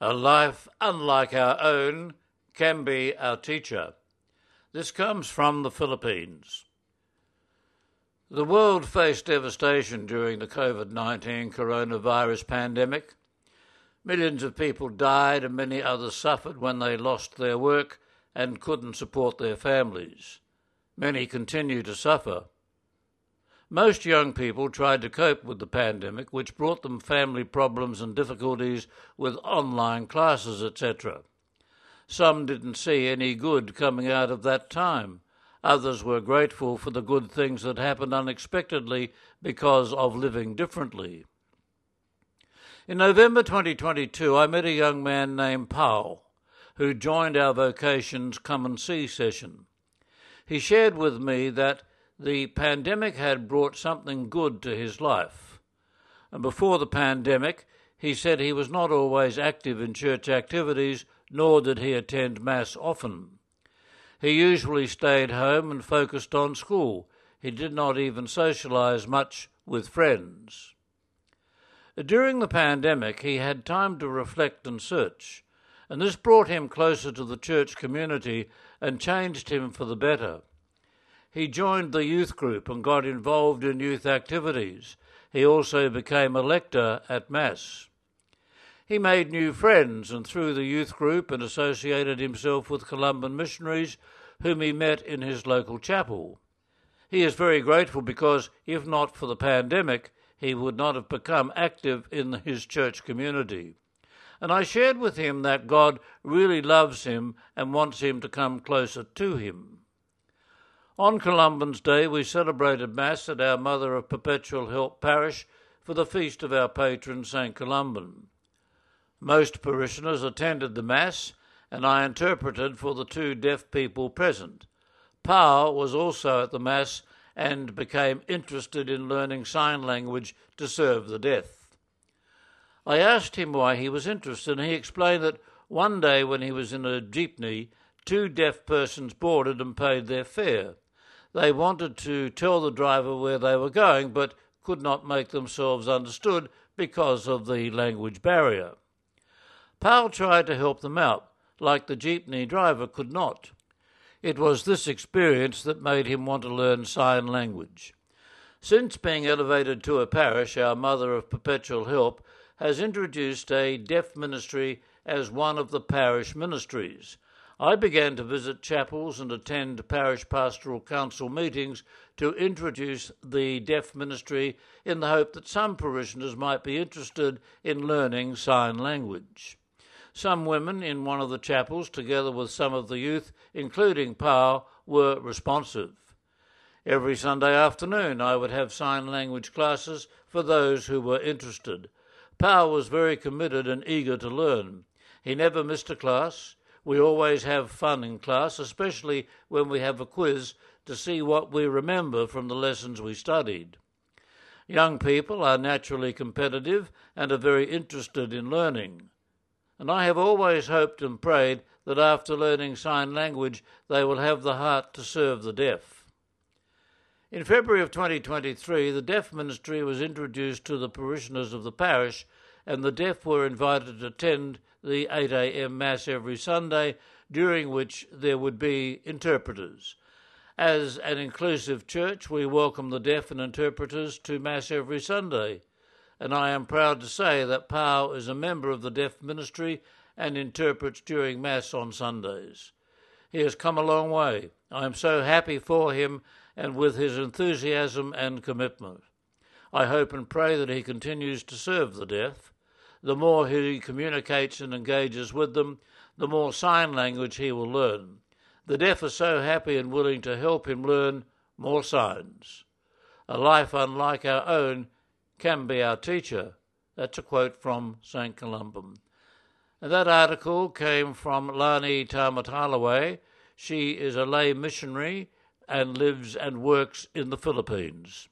A life unlike our own can be our teacher. This comes from the Philippines. The world faced devastation during the COVID 19 coronavirus pandemic. Millions of people died and many others suffered when they lost their work and couldn't support their families. Many continue to suffer. Most young people tried to cope with the pandemic, which brought them family problems and difficulties with online classes, etc. Some didn't see any good coming out of that time. Others were grateful for the good things that happened unexpectedly because of living differently. In November 2022, I met a young man named Paul who joined our Vocations Come and See session. He shared with me that the pandemic had brought something good to his life. And before the pandemic, he said he was not always active in church activities, nor did he attend Mass often. He usually stayed home and focused on school. He did not even socialize much with friends. During the pandemic, he had time to reflect and search, and this brought him closer to the church community and changed him for the better. He joined the youth group and got involved in youth activities. He also became a lector at Mass. He made new friends and through the youth group and associated himself with Columban missionaries whom he met in his local chapel. He is very grateful because, if not for the pandemic, he would not have become active in his church community. And I shared with him that God really loves him and wants him to come closer to him. On Columban's Day, we celebrated Mass at our Mother of Perpetual Help parish for the feast of our patron, St. Columban. Most parishioners attended the Mass, and I interpreted for the two deaf people present. Pao was also at the Mass and became interested in learning sign language to serve the deaf. I asked him why he was interested, and he explained that one day when he was in a jeepney, two deaf persons boarded and paid their fare. They wanted to tell the driver where they were going, but could not make themselves understood because of the language barrier. Pao tried to help them out, like the jeepney driver could not. It was this experience that made him want to learn sign language. Since being elevated to a parish, our Mother of Perpetual Help has introduced a deaf ministry as one of the parish ministries. I began to visit chapels and attend parish pastoral council meetings to introduce the deaf ministry in the hope that some parishioners might be interested in learning sign language. Some women in one of the chapels, together with some of the youth, including Pao, were responsive. Every Sunday afternoon, I would have sign language classes for those who were interested. Pao was very committed and eager to learn. He never missed a class. We always have fun in class, especially when we have a quiz to see what we remember from the lessons we studied. Young people are naturally competitive and are very interested in learning. And I have always hoped and prayed that after learning sign language, they will have the heart to serve the deaf. In February of 2023, the Deaf Ministry was introduced to the parishioners of the parish, and the deaf were invited to attend the 8 a.m. Mass every Sunday, during which there would be interpreters. As an inclusive church, we welcome the deaf and interpreters to Mass every Sunday, and I am proud to say that Pao is a member of the deaf ministry and interprets during Mass on Sundays. He has come a long way. I am so happy for him and with his enthusiasm and commitment. I hope and pray that he continues to serve the deaf the more he communicates and engages with them, the more sign language he will learn. The deaf are so happy and willing to help him learn more signs. A life unlike our own can be our teacher. That's a quote from St. Columban. And that article came from Lani Tamatalaway. She is a lay missionary and lives and works in the Philippines.